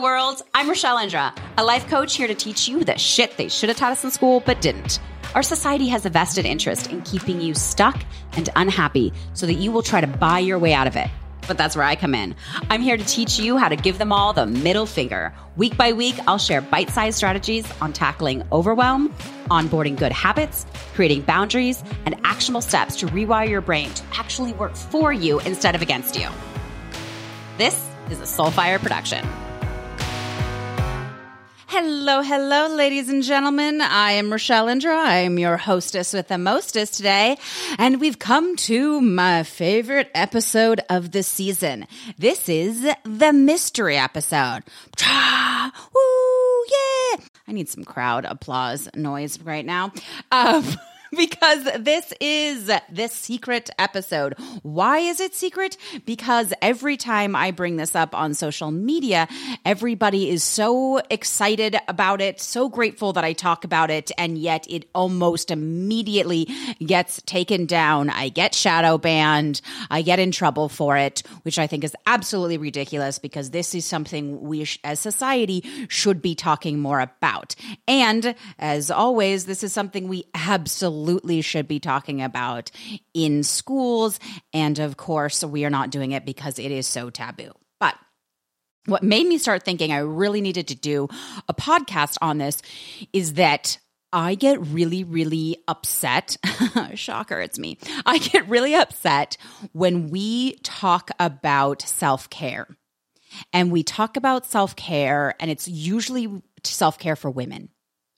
World. I'm Rachelle Indra, a life coach here to teach you the shit they should have taught us in school but didn't. Our society has a vested interest in keeping you stuck and unhappy so that you will try to buy your way out of it. But that's where I come in. I'm here to teach you how to give them all the middle finger. Week by week, I'll share bite sized strategies on tackling overwhelm, onboarding good habits, creating boundaries, and actionable steps to rewire your brain to actually work for you instead of against you. This is a Soulfire production. Hello, hello, ladies and gentlemen. I am Rachelle Indra. I am your hostess with the mostest today, and we've come to my favorite episode of the season. This is the mystery episode. Woo, yeah! I need some crowd applause noise right now. Um, because this is the secret episode. Why is it secret? Because every time I bring this up on social media, everybody is so excited about it, so grateful that I talk about it, and yet it almost immediately gets taken down. I get shadow banned, I get in trouble for it, which I think is absolutely ridiculous because this is something we as society should be talking more about. And as always, this is something we absolutely absolutely should be talking about in schools. And of course, we are not doing it because it is so taboo. But what made me start thinking I really needed to do a podcast on this is that I get really, really upset. Shocker, it's me. I get really upset when we talk about self care. And we talk about self care, and it's usually self care for women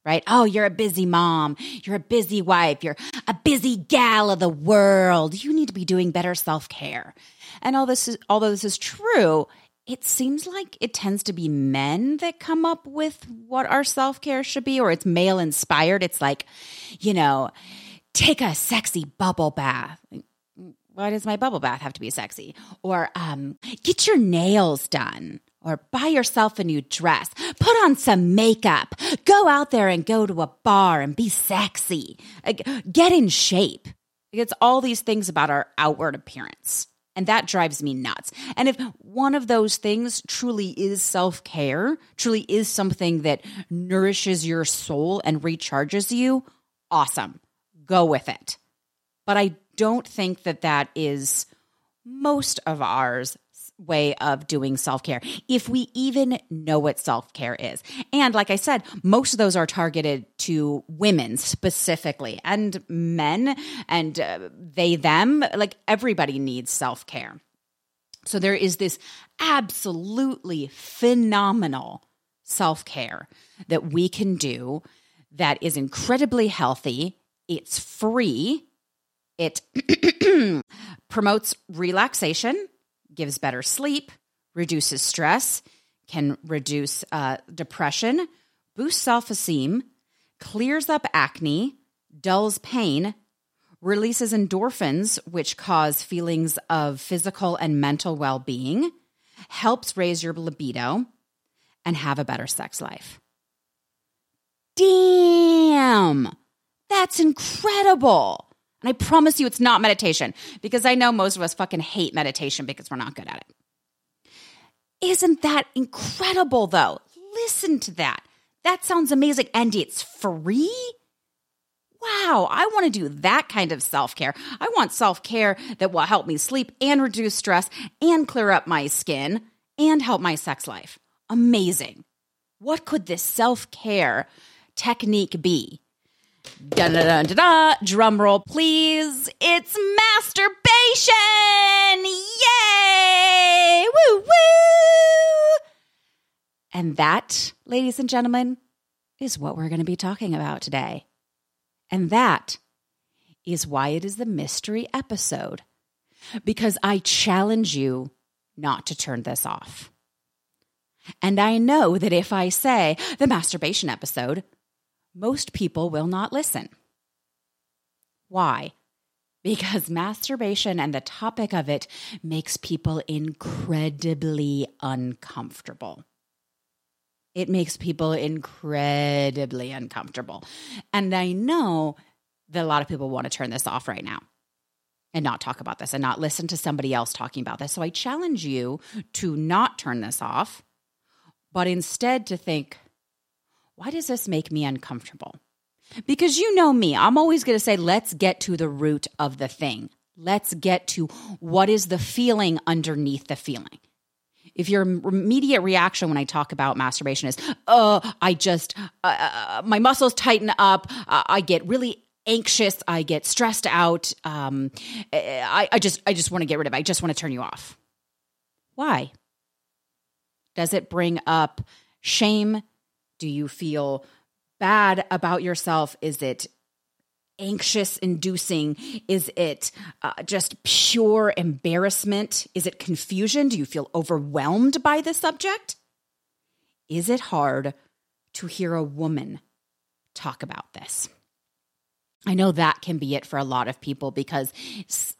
right? Oh, you're a busy mom. You're a busy wife. You're a busy gal of the world. You need to be doing better self care. And all this is, although this is true, it seems like it tends to be men that come up with what our self care should be, or it's male inspired. It's like, you know, take a sexy bubble bath. Why does my bubble bath have to be sexy? Or um, get your nails done or buy yourself a new dress, put on some makeup, go out there and go to a bar and be sexy, get in shape. It's all these things about our outward appearance. And that drives me nuts. And if one of those things truly is self care, truly is something that nourishes your soul and recharges you, awesome. Go with it. But I don't think that that is most of ours way of doing self care, if we even know what self care is. And like I said, most of those are targeted to women specifically and men and uh, they, them. Like everybody needs self care. So there is this absolutely phenomenal self care that we can do that is incredibly healthy. It's free. It promotes relaxation gives better sleep, reduces stress, can reduce uh, depression, boosts self esteem, clears up acne, dulls pain, releases endorphins, which cause feelings of physical and mental well being, helps raise your libido, and have a better sex life. Damn, that's incredible. And I promise you it's not meditation because I know most of us fucking hate meditation because we're not good at it. Isn't that incredible though? Listen to that. That sounds amazing. And it's free? Wow, I want to do that kind of self care. I want self care that will help me sleep and reduce stress and clear up my skin and help my sex life. Amazing. What could this self care technique be? Da da da da. Drum roll, please. It's masturbation! Yay! Woo woo! And that, ladies and gentlemen, is what we're going to be talking about today. And that is why it is the mystery episode. Because I challenge you not to turn this off. And I know that if I say the masturbation episode, most people will not listen. Why? Because masturbation and the topic of it makes people incredibly uncomfortable. It makes people incredibly uncomfortable. And I know that a lot of people want to turn this off right now and not talk about this and not listen to somebody else talking about this. So I challenge you to not turn this off but instead to think, why does this make me uncomfortable? Because you know me, I'm always going to say, let's get to the root of the thing. Let's get to what is the feeling underneath the feeling. If your immediate reaction when I talk about masturbation is, oh, I just, uh, uh, my muscles tighten up, uh, I get really anxious, I get stressed out, um, I, I just, I just want to get rid of it. I just want to turn you off. Why? Does it bring up shame? Do you feel bad about yourself? Is it anxious inducing? Is it uh, just pure embarrassment? Is it confusion? Do you feel overwhelmed by the subject? Is it hard to hear a woman talk about this? I know that can be it for a lot of people because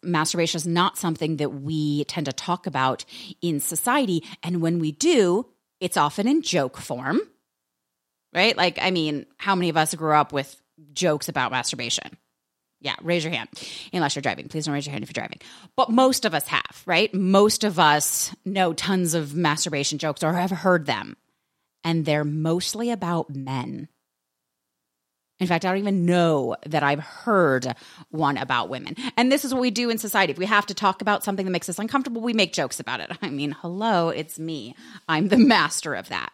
masturbation is not something that we tend to talk about in society. And when we do, it's often in joke form, right? Like, I mean, how many of us grew up with jokes about masturbation? Yeah, raise your hand. Unless you're driving. Please don't raise your hand if you're driving. But most of us have, right? Most of us know tons of masturbation jokes or have heard them. And they're mostly about men. In fact, I don't even know that I've heard one about women. And this is what we do in society. If we have to talk about something that makes us uncomfortable, we make jokes about it. I mean, hello, it's me. I'm the master of that.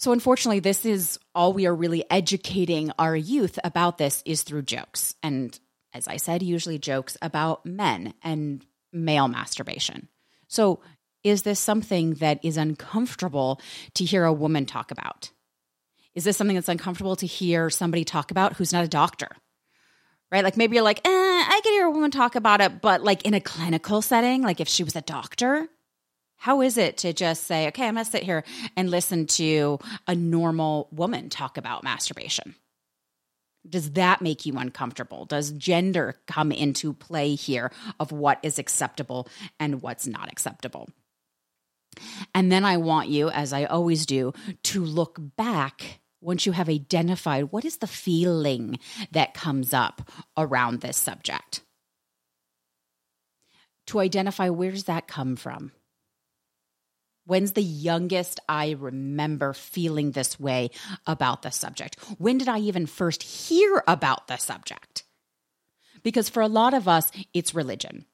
So, unfortunately, this is all we are really educating our youth about this is through jokes. And as I said, usually jokes about men and male masturbation. So, is this something that is uncomfortable to hear a woman talk about? Is this something that's uncomfortable to hear somebody talk about who's not a doctor? Right? Like maybe you're like, eh, I can hear a woman talk about it, but like in a clinical setting, like if she was a doctor, how is it to just say, okay, I'm going to sit here and listen to a normal woman talk about masturbation? Does that make you uncomfortable? Does gender come into play here of what is acceptable and what's not acceptable? And then I want you, as I always do, to look back once you have identified what is the feeling that comes up around this subject. To identify where does that come from? When's the youngest I remember feeling this way about the subject? When did I even first hear about the subject? Because for a lot of us, it's religion.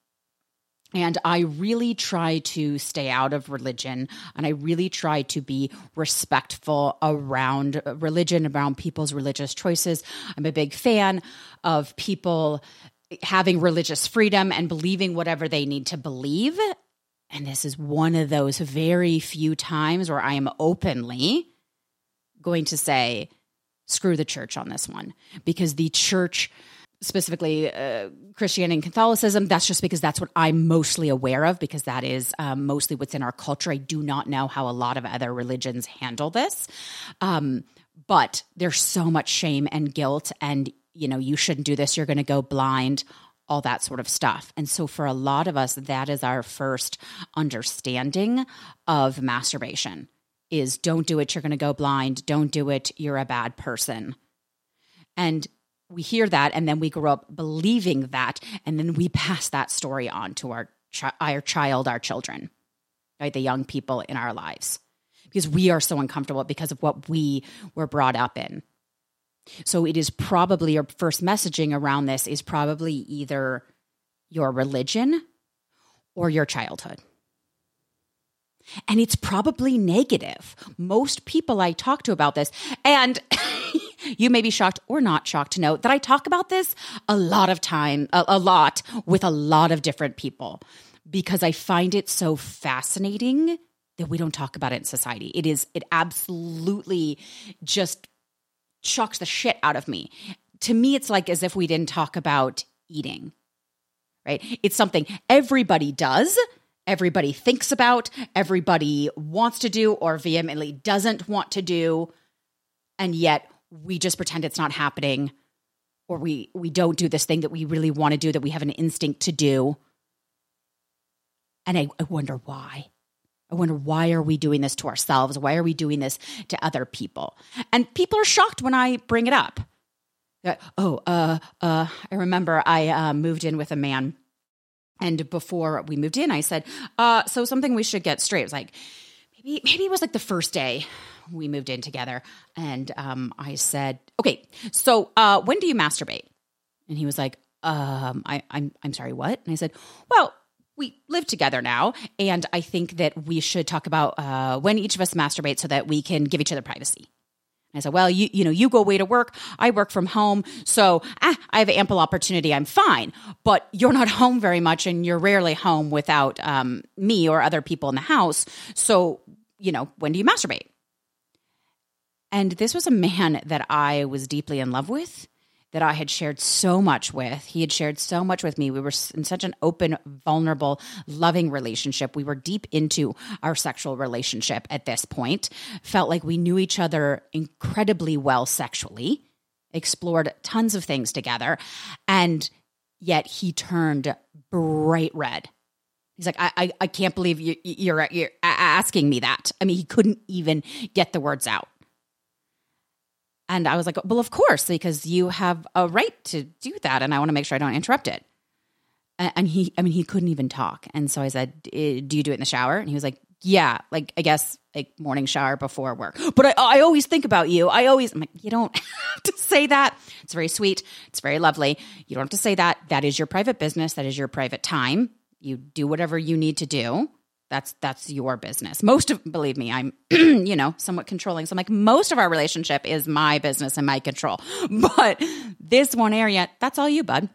And I really try to stay out of religion and I really try to be respectful around uh, religion, around people's religious choices. I'm a big fan of people having religious freedom and believing whatever they need to believe. And this is one of those very few times where I am openly going to say, screw the church on this one because the church specifically uh, Christianity and Catholicism. That's just because that's what I'm mostly aware of, because that is um, mostly what's in our culture. I do not know how a lot of other religions handle this. Um, but there's so much shame and guilt, and you know, you shouldn't do this, you're going to go blind, all that sort of stuff. And so, for a lot of us, that is our first understanding of masturbation is don't do it, you're going to go blind. Don't do it, you're a bad person. And we hear that and then we grow up believing that and then we pass that story on to our chi- our child our children right the young people in our lives because we are so uncomfortable because of what we were brought up in so it is probably your first messaging around this is probably either your religion or your childhood and it's probably negative most people i talk to about this and You may be shocked or not shocked to know that I talk about this a lot of time, a, a lot with a lot of different people because I find it so fascinating that we don't talk about it in society. It is, it absolutely just shocks the shit out of me. To me, it's like as if we didn't talk about eating, right? It's something everybody does, everybody thinks about, everybody wants to do, or vehemently doesn't want to do. And yet we just pretend it's not happening or we we don't do this thing that we really want to do that we have an instinct to do and I, I wonder why i wonder why are we doing this to ourselves why are we doing this to other people and people are shocked when i bring it up oh uh uh i remember i uh, moved in with a man and before we moved in i said uh so something we should get straight it was like maybe maybe it was like the first day we moved in together, and um, I said, "Okay, so uh, when do you masturbate?" And he was like, um, I, I'm I'm sorry, what? And I said, "Well." We live together now, and I think that we should talk about uh, when each of us masturbate so that we can give each other privacy. I said, well, you, you know, you go away to work. I work from home. So ah, I have ample opportunity. I'm fine. But you're not home very much and you're rarely home without um, me or other people in the house. So, you know, when do you masturbate? And this was a man that I was deeply in love with that I had shared so much with. He had shared so much with me. We were in such an open, vulnerable, loving relationship. We were deep into our sexual relationship at this point. Felt like we knew each other incredibly well sexually, explored tons of things together. And yet he turned bright red. He's like, I, I, I can't believe you, you're, you're asking me that. I mean, he couldn't even get the words out. And I was like, well, of course, because you have a right to do that. And I want to make sure I don't interrupt it. And he, I mean, he couldn't even talk. And so I said, do you do it in the shower? And he was like, yeah, like, I guess like morning shower before work. But I, I always think about you. I always, I'm like, you don't have to say that. It's very sweet. It's very lovely. You don't have to say that. That is your private business. That is your private time. You do whatever you need to do that's that's your business. Most of believe me i'm you know somewhat controlling. So i'm like most of our relationship is my business and my control. But this one area that's all you bud.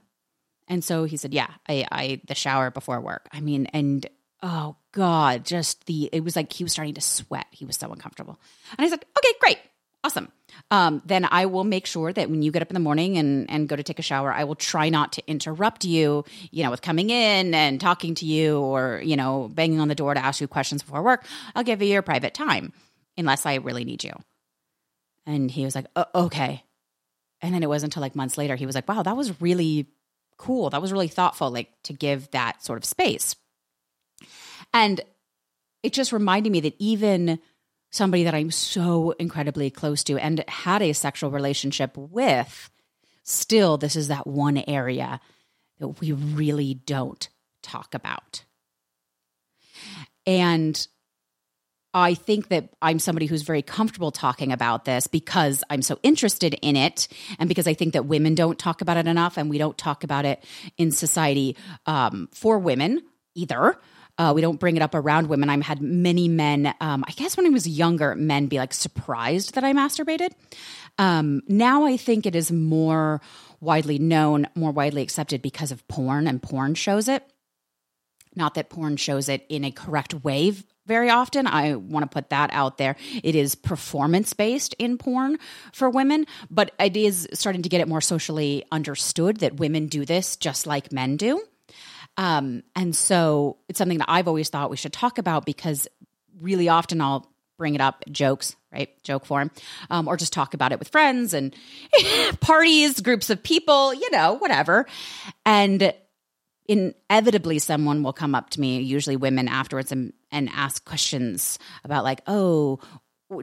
And so he said yeah i i the shower before work. I mean and oh god just the it was like he was starting to sweat. He was so uncomfortable. And i said okay great awesome um, then I will make sure that when you get up in the morning and, and go to take a shower, I will try not to interrupt you, you know, with coming in and talking to you or, you know, banging on the door to ask you questions before work. I'll give you your private time unless I really need you. And he was like, okay. And then it wasn't until like months later, he was like, wow, that was really cool. That was really thoughtful, like to give that sort of space. And it just reminded me that even somebody that I'm so incredibly close to and had a sexual relationship with, still, this is that one area that we really don't talk about. And I think that I'm somebody who's very comfortable talking about this because I'm so interested in it, and because I think that women don't talk about it enough, and we don't talk about it in society um, for women either. Uh, we don't bring it up around women. I've had many men, um, I guess when I was younger, men be like surprised that I masturbated. Um, now I think it is more widely known, more widely accepted because of porn, and porn shows it. Not that porn shows it in a correct way very often. I want to put that out there. It is performance based in porn for women, but it is starting to get it more socially understood that women do this just like men do. Um, and so it's something that I've always thought we should talk about because really often I'll bring it up jokes, right? Joke form, um, or just talk about it with friends and parties, groups of people, you know, whatever. And inevitably, someone will come up to me, usually women afterwards, and, and ask questions about, like, oh,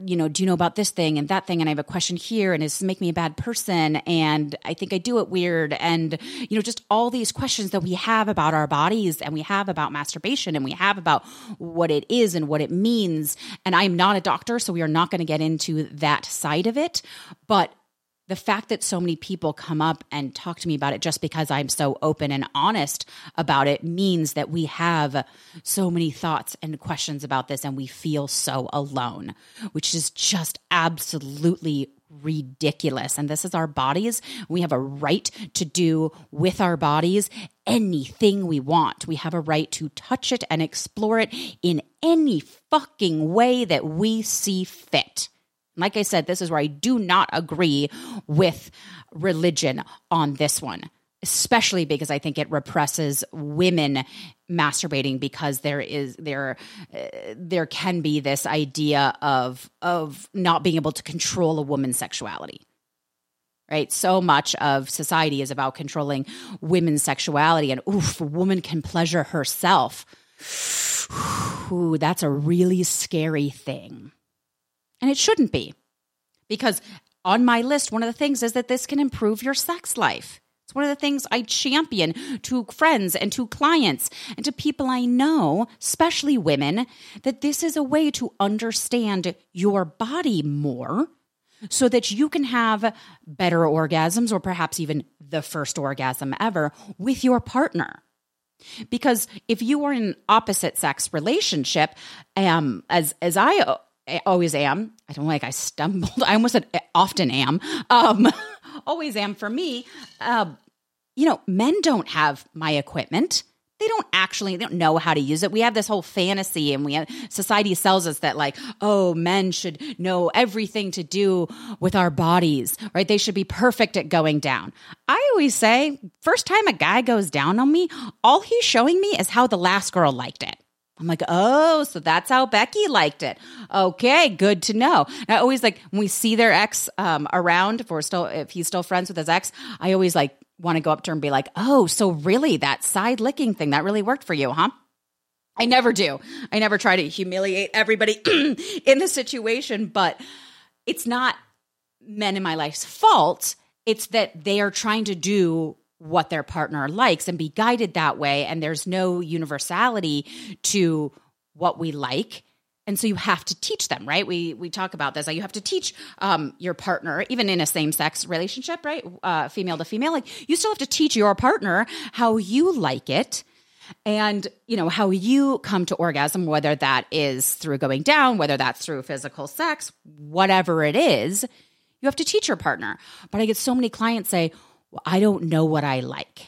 you know, do you know about this thing and that thing? And I have a question here, and this make me a bad person? And I think I do it weird. And, you know, just all these questions that we have about our bodies and we have about masturbation and we have about what it is and what it means. And I'm not a doctor, so we are not going to get into that side of it. But the fact that so many people come up and talk to me about it just because I'm so open and honest about it means that we have so many thoughts and questions about this and we feel so alone, which is just absolutely ridiculous. And this is our bodies. We have a right to do with our bodies anything we want. We have a right to touch it and explore it in any fucking way that we see fit. Like I said, this is where I do not agree with religion on this one, especially because I think it represses women masturbating because there is there uh, there can be this idea of of not being able to control a woman's sexuality right? So much of society is about controlling women's sexuality, and oof, a woman can pleasure herself. Ooh, that's a really scary thing. And it shouldn't be. Because on my list, one of the things is that this can improve your sex life. It's one of the things I champion to friends and to clients and to people I know, especially women, that this is a way to understand your body more so that you can have better orgasms or perhaps even the first orgasm ever with your partner. Because if you are in an opposite sex relationship, um, as as I always am, I don't like I stumbled. I almost said often am. Um, always am for me. Uh, you know, men don't have my equipment. They don't actually they don't know how to use it. We have this whole fantasy and we have, society sells us that like, oh, men should know everything to do with our bodies, right? They should be perfect at going down. I always say, first time a guy goes down on me, all he's showing me is how the last girl liked it. I'm like, oh, so that's how Becky liked it. Okay, good to know. And I always like when we see their ex um, around, if we're still if he's still friends with his ex, I always like want to go up to her and be like, oh, so really that side licking thing that really worked for you, huh? I never do. I never try to humiliate everybody in the situation, but it's not men in my life's fault. It's that they are trying to do what their partner likes and be guided that way. And there's no universality to what we like. And so you have to teach them, right? We we talk about this. Like you have to teach um, your partner, even in a same sex relationship, right? Uh, female to female, like you still have to teach your partner how you like it, and you know how you come to orgasm, whether that is through going down, whether that's through physical sex, whatever it is. You have to teach your partner. But I get so many clients say, well, I don't know what I like.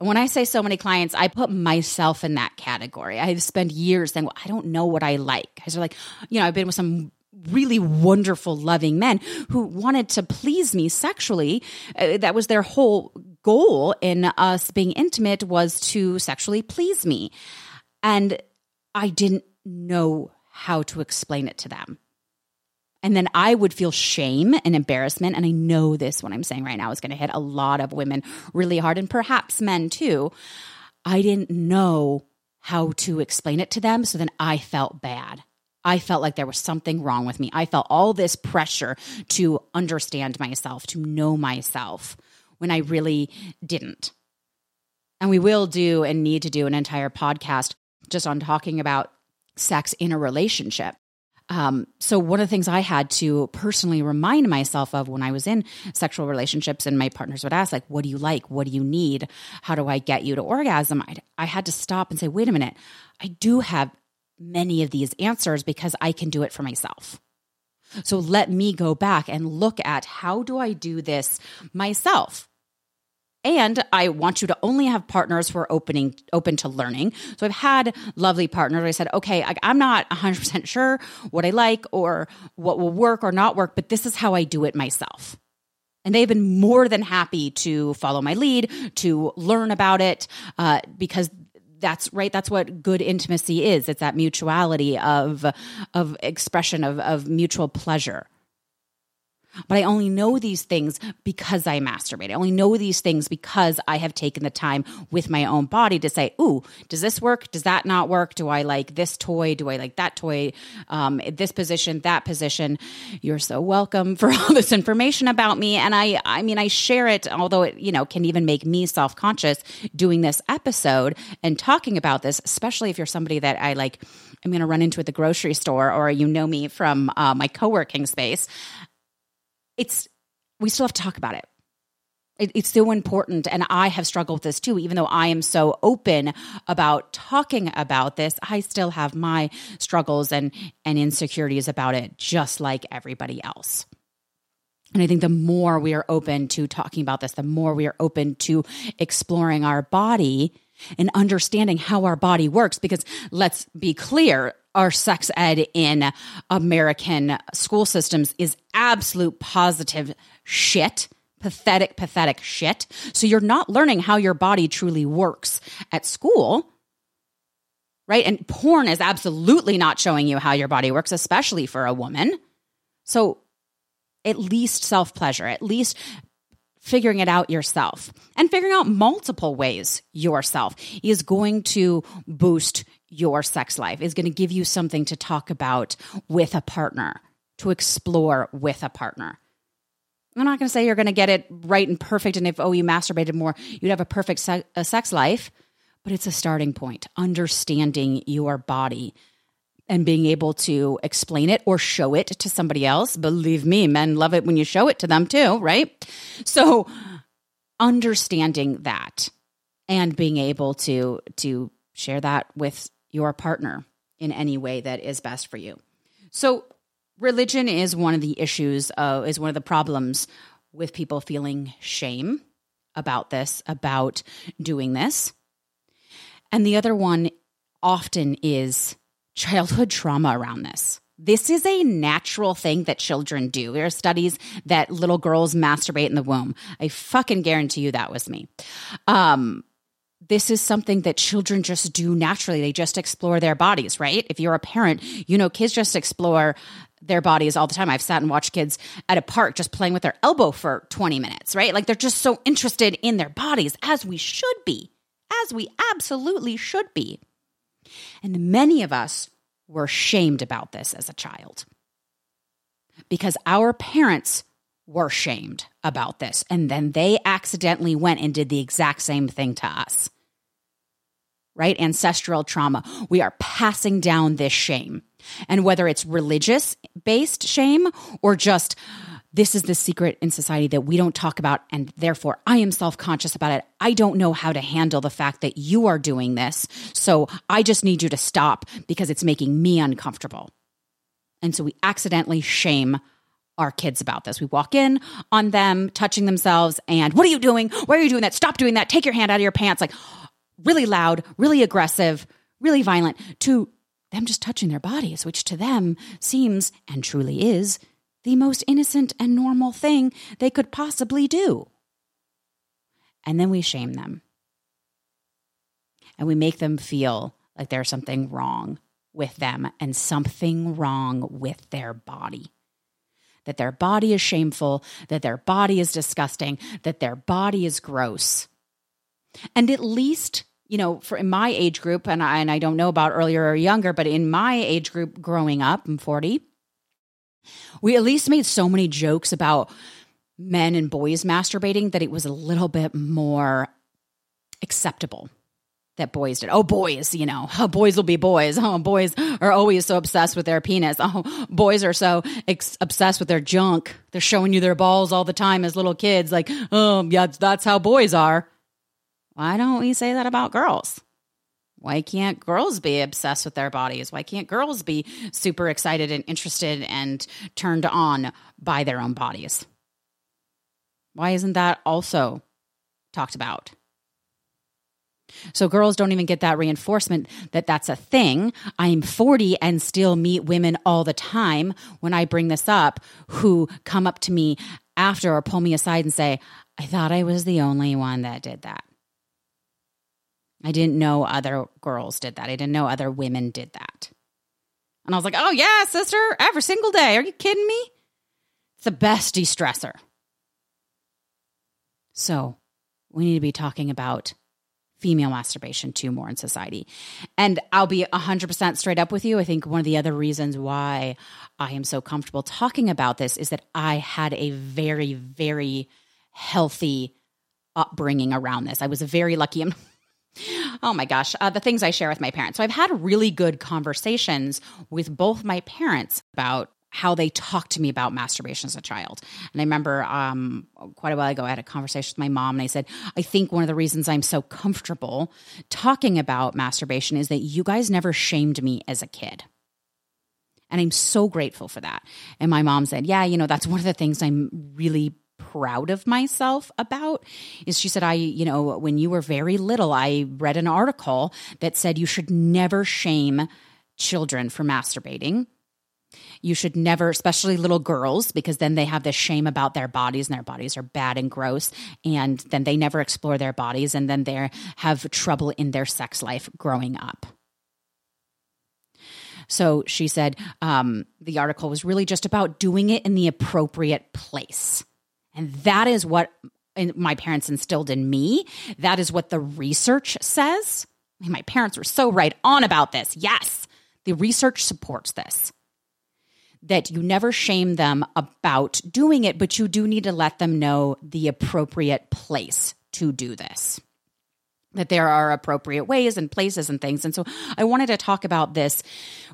And when I say so many clients, I put myself in that category. I've spent years saying, well, I don't know what I like. Because they're like, you know, I've been with some really wonderful, loving men who wanted to please me sexually. Uh, that was their whole goal in us being intimate was to sexually please me. And I didn't know how to explain it to them. And then I would feel shame and embarrassment. And I know this, what I'm saying right now, is going to hit a lot of women really hard and perhaps men too. I didn't know how to explain it to them. So then I felt bad. I felt like there was something wrong with me. I felt all this pressure to understand myself, to know myself, when I really didn't. And we will do and need to do an entire podcast just on talking about sex in a relationship um, so one of the things I had to personally remind myself of when I was in sexual relationships and my partners would ask like, what do you like? What do you need? How do I get you to orgasm? I, I had to stop and say, wait a minute. I do have many of these answers because I can do it for myself. So let me go back and look at how do I do this myself? And I want you to only have partners who are opening open to learning. So I've had lovely partners. I said, okay, I, I'm not 100% sure what I like or what will work or not work, but this is how I do it myself. And they've been more than happy to follow my lead, to learn about it, uh, because that's right. That's what good intimacy is. It's that mutuality of of expression of of mutual pleasure. But I only know these things because I masturbate. I only know these things because I have taken the time with my own body to say, ooh, does this work? Does that not work? Do I like this toy? Do I like that toy? Um, this position, that position. You're so welcome for all this information about me. And I, I mean, I share it, although it, you know, can even make me self conscious doing this episode and talking about this, especially if you're somebody that I like, I'm going to run into at the grocery store or you know me from uh, my co working space it's we still have to talk about it. it. It's so important. And I have struggled with this too. Even though I am so open about talking about this, I still have my struggles and, and insecurities about it, just like everybody else. And I think the more we are open to talking about this, the more we are open to exploring our body and understanding how our body works. Because let's be clear, our sex ed in American school systems is absolute positive shit. Pathetic, pathetic shit. So you're not learning how your body truly works at school right? And porn is absolutely not showing you how your body works, especially for a woman. So at least self pleasure, at least figuring it out yourself and figuring out multiple ways yourself is going to boost your sex life, is going to give you something to talk about with a partner, to explore with a partner. I'm not going to say you're going to get it right and perfect. And if, oh, you masturbated more, you'd have a perfect a sex life. But it's a starting point, understanding your body and being able to explain it or show it to somebody else. Believe me, men love it when you show it to them too, right? So, understanding that and being able to to share that with your partner in any way that is best for you. So, religion is one of the issues is one of the problems with people feeling shame about this, about doing this. And the other one often is childhood trauma around this. This is a natural thing that children do. There are studies that little girls masturbate in the womb. I fucking guarantee you that was me. Um, this is something that children just do naturally. They just explore their bodies, right? If you're a parent, you know, kids just explore their bodies all the time. I've sat and watched kids at a park just playing with their elbow for 20 minutes, right? Like they're just so interested in their bodies, as we should be, as we absolutely should be. And many of us were shamed about this as a child because our parents were shamed about this. And then they accidentally went and did the exact same thing to us. Right? Ancestral trauma. We are passing down this shame. And whether it's religious based shame or just this is the secret in society that we don't talk about, and therefore I am self conscious about it. I don't know how to handle the fact that you are doing this. So I just need you to stop because it's making me uncomfortable. And so we accidentally shame our kids about this. We walk in on them touching themselves, and what are you doing? Why are you doing that? Stop doing that. Take your hand out of your pants. Like really loud, really aggressive, really violent to them just touching their bodies, which to them seems and truly is the most innocent and normal thing they could possibly do. And then we shame them. And we make them feel like there's something wrong with them and something wrong with their body. That their body is shameful, that their body is disgusting, that their body is gross. And at least, you know, for in my age group, and I, and I don't know about earlier or younger, but in my age group growing up, I'm 40, we at least made so many jokes about men and boys masturbating that it was a little bit more acceptable that boys did. Oh, boys, you know, oh, boys will be boys. Oh, boys are always so obsessed with their penis. Oh, boys are so ex- obsessed with their junk. They're showing you their balls all the time as little kids. Like, oh, yeah, that's how boys are. Why don't we say that about girls? Why can't girls be obsessed with their bodies? Why can't girls be super excited and interested and turned on by their own bodies? Why isn't that also talked about? So girls don't even get that reinforcement that that's a thing. I'm 40 and still meet women all the time when I bring this up who come up to me after or pull me aside and say, I thought I was the only one that did that. I didn't know other girls did that. I didn't know other women did that. And I was like, oh, yeah, sister, every single day. Are you kidding me? It's the best de stressor. So we need to be talking about female masturbation too more in society. And I'll be 100% straight up with you. I think one of the other reasons why I am so comfortable talking about this is that I had a very, very healthy upbringing around this. I was very lucky. I'm Oh my gosh, uh, the things I share with my parents. So I've had really good conversations with both my parents about how they talked to me about masturbation as a child. And I remember um, quite a while ago, I had a conversation with my mom, and I said, I think one of the reasons I'm so comfortable talking about masturbation is that you guys never shamed me as a kid. And I'm so grateful for that. And my mom said, Yeah, you know, that's one of the things I'm really proud of myself about is she said, I, you know, when you were very little, I read an article that said you should never shame children for masturbating. You should never, especially little girls, because then they have this shame about their bodies and their bodies are bad and gross. And then they never explore their bodies and then they have trouble in their sex life growing up. So she said um, the article was really just about doing it in the appropriate place. And that is what my parents instilled in me. That is what the research says. My parents were so right on about this. Yes, the research supports this. that you never shame them about doing it, but you do need to let them know the appropriate place to do this that there are appropriate ways and places and things. And so I wanted to talk about this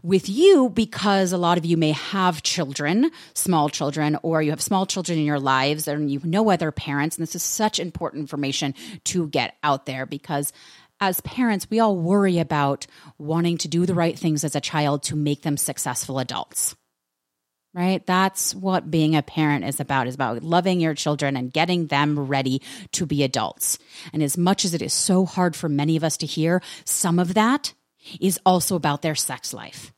with you because a lot of you may have children, small children, or you have small children in your lives and you know other parents. And this is such important information to get out there because as parents, we all worry about wanting to do the right things as a child to make them successful adults right that's what being a parent is about is about loving your children and getting them ready to be adults and as much as it is so hard for many of us to hear some of that is also about their sex life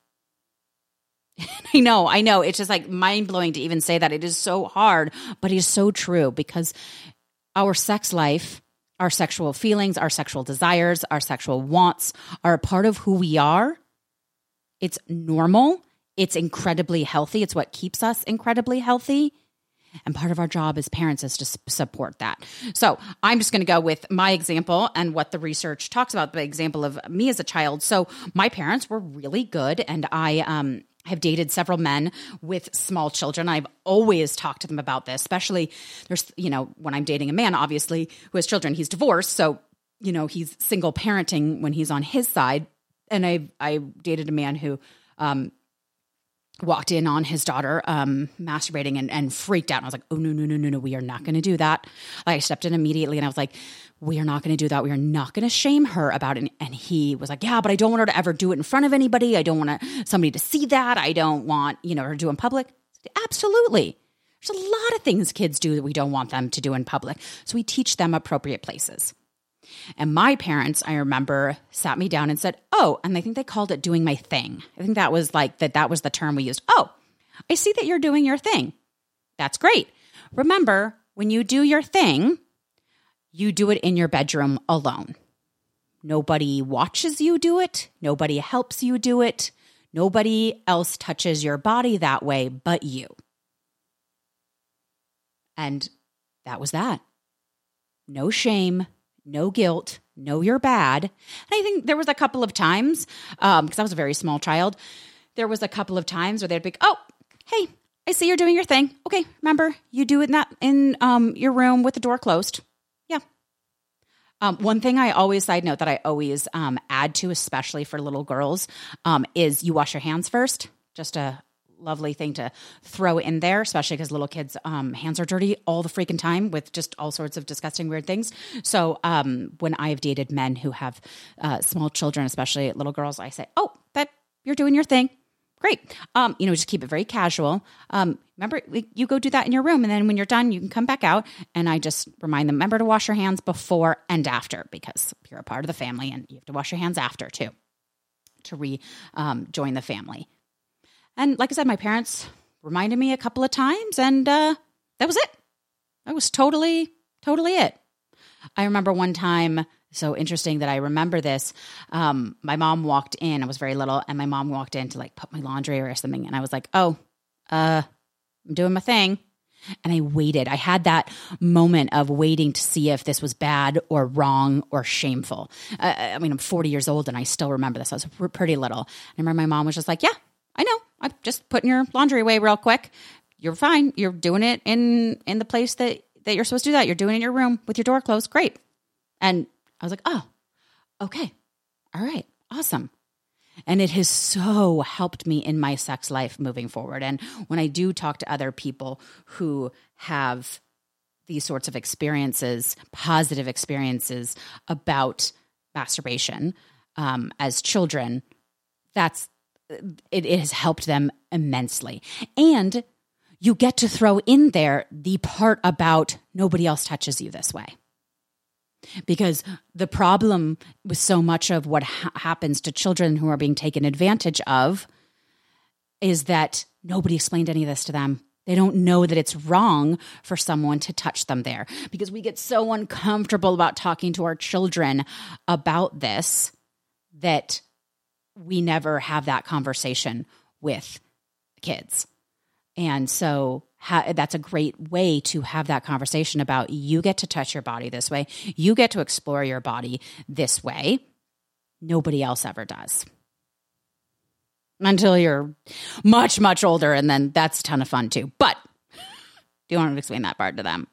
I know, I know. It's just like mind blowing to even say that. It is so hard, but it is so true because our sex life, our sexual feelings, our sexual desires, our sexual wants are a part of who we are. It's normal it's incredibly healthy. It's what keeps us incredibly healthy. And part of our job as parents is to support that. So I'm just going to go with my example and what the research talks about the example of me as a child. So my parents were really good, and I um, have dated several men with small children. I've always talked to them about this, especially there's, you know, when I'm dating a man, obviously, who has children, he's divorced. So, you know, he's single parenting when he's on his side. And I I dated a man who um, walked in on his daughter um, masturbating and, and freaked out. And I was like, oh, no, no, no, no, no, we are not going to do that. I stepped in immediately and I was like, we are not going to do that. We are not going to shame her about it. And he was like, yeah, but I don't want her to ever do it in front of anybody. I don't want somebody to see that. I don't want, you know, her to do in public. Absolutely. There's a lot of things kids do that we don't want them to do in public. So we teach them appropriate places. And my parents, I remember, sat me down and said, Oh, and I think they called it doing my thing. I think that was like that, that was the term we used. Oh, I see that you're doing your thing. That's great. Remember, when you do your thing, you do it in your bedroom alone. Nobody watches you do it, nobody helps you do it, nobody else touches your body that way but you. And that was that. No shame, no guilt, know you're bad. And I think there was a couple of times, um, because um, I was a very small child, there was a couple of times where they'd be, oh, hey, I see you're doing your thing. Okay, remember, you do it in, that, in um, your room with the door closed. Yeah. Um, one thing I always, side note that I always um, add to, especially for little girls, um, is you wash your hands first. Just a, lovely thing to throw in there, especially because little kids' um, hands are dirty all the freaking time with just all sorts of disgusting, weird things. So um, when I've dated men who have uh, small children, especially little girls, I say, "Oh, that you're doing your thing." Great. Um, you know, just keep it very casual. Um, remember, you go do that in your room, and then when you're done, you can come back out. And I just remind them, remember to wash your hands before and after, because you're a part of the family, and you have to wash your hands after too to rejoin um, the family. And like I said, my parents reminded me a couple of times, and uh, that was it. That was totally, totally it. I remember one time, so interesting that I remember this. Um, my mom walked in, I was very little, and my mom walked in to like put my laundry or something. And I was like, oh, uh, I'm doing my thing. And I waited. I had that moment of waiting to see if this was bad or wrong or shameful. Uh, I mean, I'm 40 years old and I still remember this. I was pretty little. I remember my mom was just like, yeah, I know. I'm just putting your laundry away real quick. You're fine. You're doing it in in the place that that you're supposed to do that. You're doing it in your room with your door closed. Great. And I was like, "Oh, okay. All right. Awesome." And it has so helped me in my sex life moving forward. And when I do talk to other people who have these sorts of experiences, positive experiences about masturbation um, as children, that's it, it has helped them immensely. And you get to throw in there the part about nobody else touches you this way. Because the problem with so much of what ha- happens to children who are being taken advantage of is that nobody explained any of this to them. They don't know that it's wrong for someone to touch them there because we get so uncomfortable about talking to our children about this that we never have that conversation with kids. And so ha- that's a great way to have that conversation about you get to touch your body this way, you get to explore your body this way. Nobody else ever does. until you're much, much older. And then that's a ton of fun too. But do you want to explain that part to them?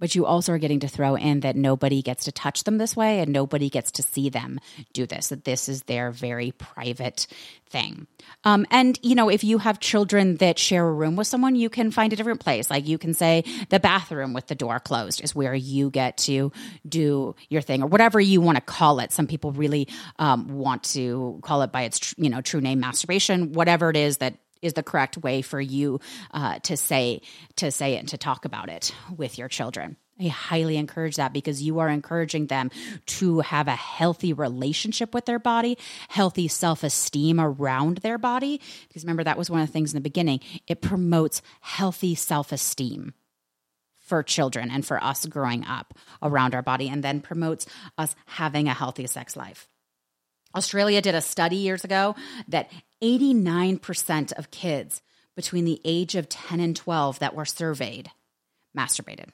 But you also are getting to throw in that nobody gets to touch them this way and nobody gets to see them do this, that this is their very private thing. Um, and, you know, if you have children that share a room with someone, you can find a different place. Like you can say the bathroom with the door closed is where you get to do your thing or whatever you want to call it. Some people really um, want to call it by its, tr- you know, true name, masturbation, whatever it is that is the correct way for you uh, to say to say it and to talk about it with your children. I highly encourage that because you are encouraging them to have a healthy relationship with their body, healthy self esteem around their body. Because remember, that was one of the things in the beginning. It promotes healthy self esteem for children and for us growing up around our body, and then promotes us having a healthy sex life. Australia did a study years ago that 89% of kids between the age of 10 and 12 that were surveyed masturbated.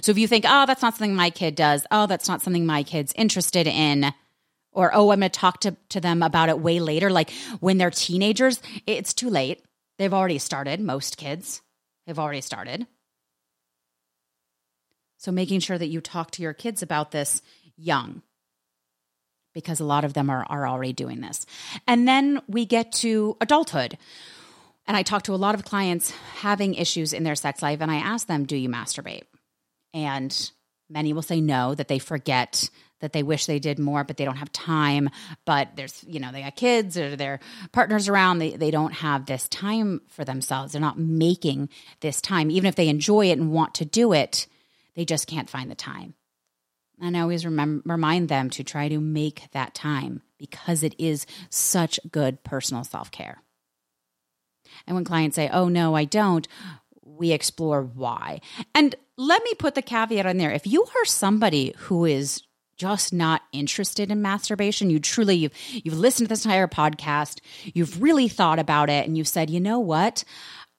So if you think, oh, that's not something my kid does, oh, that's not something my kid's interested in, or oh, I'm going to talk to, to them about it way later, like when they're teenagers, it's too late. They've already started, most kids have already started. So making sure that you talk to your kids about this young because a lot of them are, are already doing this. And then we get to adulthood. And I talk to a lot of clients having issues in their sex life, and I ask them, Do you masturbate? And many will say no, that they forget that they wish they did more, but they don't have time. But there's, you know, they got kids or their partners around. They, they don't have this time for themselves. They're not making this time. Even if they enjoy it and want to do it, they just can't find the time. And I always remind them to try to make that time because it is such good personal self care. And when clients say, oh, no, I don't, we explore why. And let me put the caveat on there. If you are somebody who is just not interested in masturbation, you truly you've you've listened to this entire podcast, you've really thought about it and you've said, "You know what?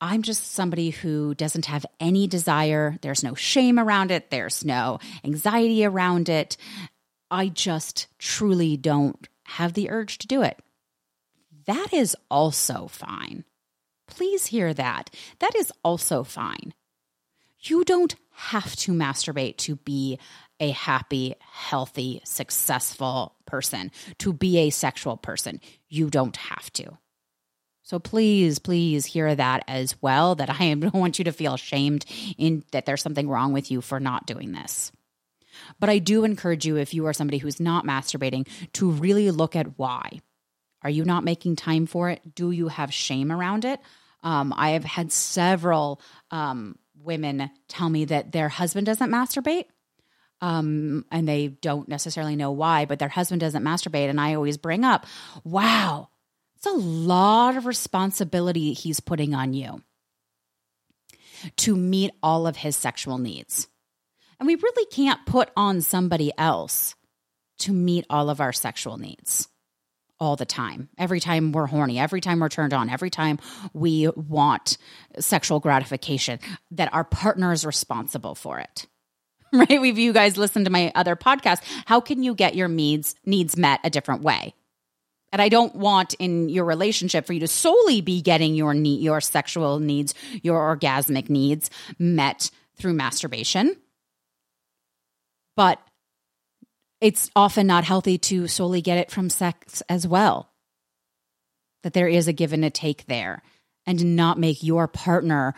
I'm just somebody who doesn't have any desire. There's no shame around it, there's no anxiety around it. I just truly don't have the urge to do it. That is also fine. Please hear that. That is also fine. You don't have to masturbate to be a happy, healthy, successful person, to be a sexual person. You don't have to. So please, please hear that as well. That I don't want you to feel shamed in that there's something wrong with you for not doing this. But I do encourage you, if you are somebody who's not masturbating, to really look at why. Are you not making time for it? Do you have shame around it? Um, I have had several um, women tell me that their husband doesn't masturbate. Um, and they don't necessarily know why, but their husband doesn't masturbate. And I always bring up, wow, it's a lot of responsibility he's putting on you to meet all of his sexual needs. And we really can't put on somebody else to meet all of our sexual needs all the time. Every time we're horny, every time we're turned on, every time we want sexual gratification, that our partner is responsible for it. Right? If you guys listened to my other podcast, how can you get your needs needs met a different way? And I don't want in your relationship for you to solely be getting your need, your sexual needs, your orgasmic needs met through masturbation. But it's often not healthy to solely get it from sex as well. That there is a give and a take there and not make your partner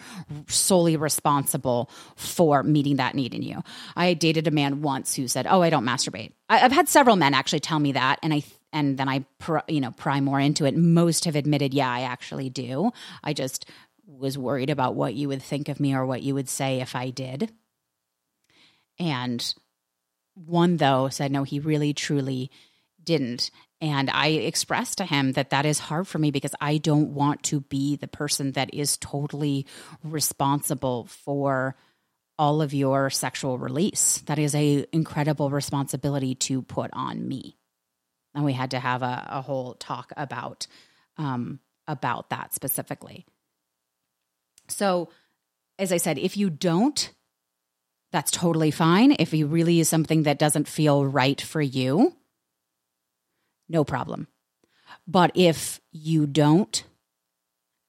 solely responsible for meeting that need in you. I dated a man once who said, "Oh, I don't masturbate." I've had several men actually tell me that, and I and then I, pr- you know, pry more into it. Most have admitted, yeah, I actually do. I just was worried about what you would think of me or what you would say if I did. And one, though, said, no, he really, truly didn't. And I expressed to him that that is hard for me because I don't want to be the person that is totally responsible for all of your sexual release. That is a incredible responsibility to put on me and we had to have a, a whole talk about um, about that specifically. So, as I said, if you don't, that's totally fine. If you really is something that doesn't feel right for you, no problem. But if you don't,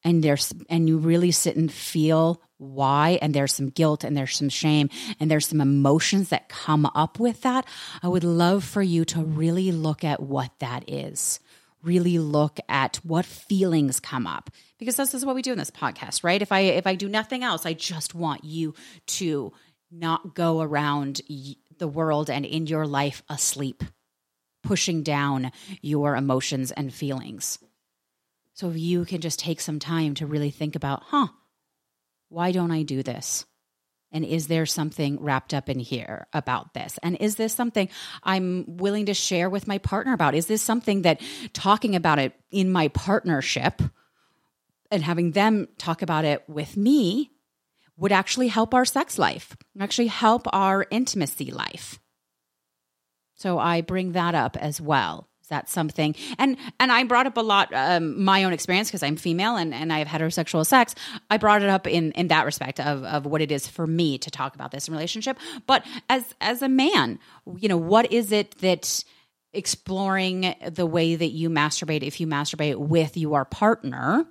and there's and you really sit and feel why and there's some guilt and there's some shame and there's some emotions that come up with that i would love for you to really look at what that is. Really look at what feelings come up. Because this is what we do in this podcast right? If i if i do nothing else i just want you to not go around the world and in your life asleep pushing down your emotions and feelings. So you can just take some time to really think about huh why don't I do this? And is there something wrapped up in here about this? And is this something I'm willing to share with my partner about? Is this something that talking about it in my partnership and having them talk about it with me would actually help our sex life, actually help our intimacy life? So I bring that up as well. Is that something? And and I brought up a lot um, my own experience because I'm female and, and I have heterosexual sex. I brought it up in in that respect of of what it is for me to talk about this in relationship. But as as a man, you know, what is it that exploring the way that you masturbate if you masturbate with your partner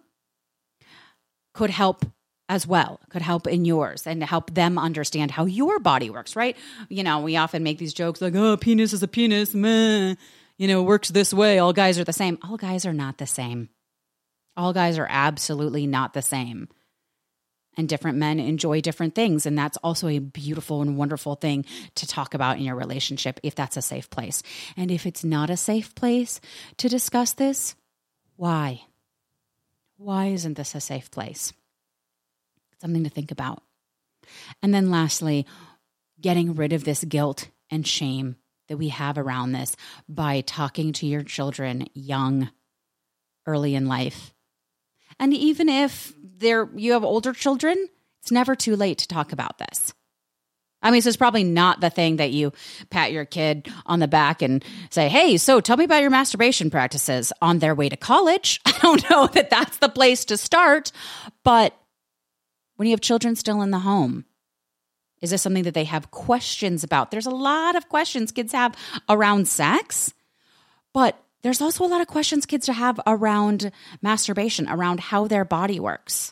could help as well could help in yours and help them understand how your body works right you know we often make these jokes like oh penis is a penis meh you know, it works this way. All guys are the same. All guys are not the same. All guys are absolutely not the same. And different men enjoy different things. And that's also a beautiful and wonderful thing to talk about in your relationship if that's a safe place. And if it's not a safe place to discuss this, why? Why isn't this a safe place? Something to think about. And then lastly, getting rid of this guilt and shame that we have around this by talking to your children young, early in life. And even if they're, you have older children, it's never too late to talk about this. I mean, so it's probably not the thing that you pat your kid on the back and say, Hey, so tell me about your masturbation practices on their way to college. I don't know that that's the place to start. But when you have children still in the home, is this something that they have questions about? There's a lot of questions kids have around sex, but there's also a lot of questions kids have around masturbation, around how their body works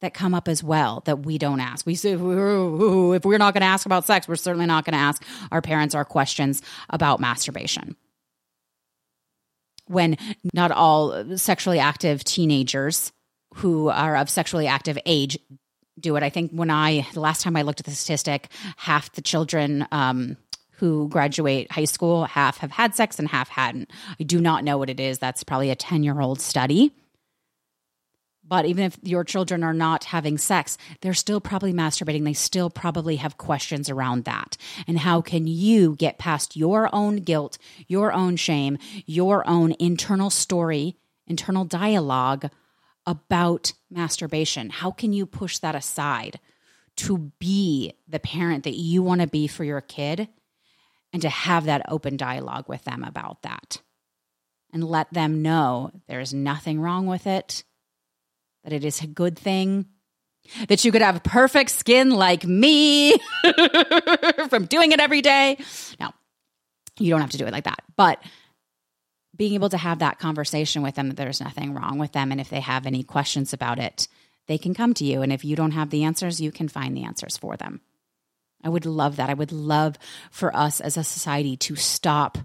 that come up as well that we don't ask. We say, if we're not going to ask about sex, we're certainly not going to ask our parents our questions about masturbation. When not all sexually active teenagers who are of sexually active age do it. I think when I, the last time I looked at the statistic, half the children um, who graduate high school, half have had sex and half hadn't. I do not know what it is. That's probably a 10 year old study. But even if your children are not having sex, they're still probably masturbating. They still probably have questions around that. And how can you get past your own guilt, your own shame, your own internal story, internal dialogue about masturbation? How can you push that aside to be the parent that you want to be for your kid and to have that open dialogue with them about that? And let them know there is nothing wrong with it, that it is a good thing, that you could have perfect skin like me from doing it every day. No, you don't have to do it like that. But being able to have that conversation with them that there's nothing wrong with them. And if they have any questions about it, they can come to you. And if you don't have the answers, you can find the answers for them. I would love that. I would love for us as a society to stop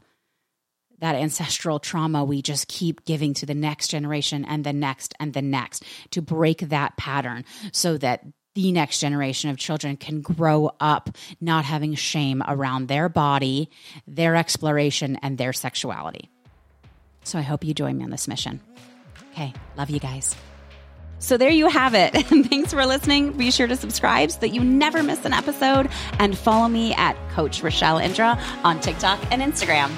that ancestral trauma we just keep giving to the next generation and the next and the next to break that pattern so that the next generation of children can grow up not having shame around their body, their exploration, and their sexuality. So I hope you join me on this mission. Okay, love you guys. So there you have it. Thanks for listening. Be sure to subscribe so that you never miss an episode and follow me at Coach Rachelle Indra on TikTok and Instagram.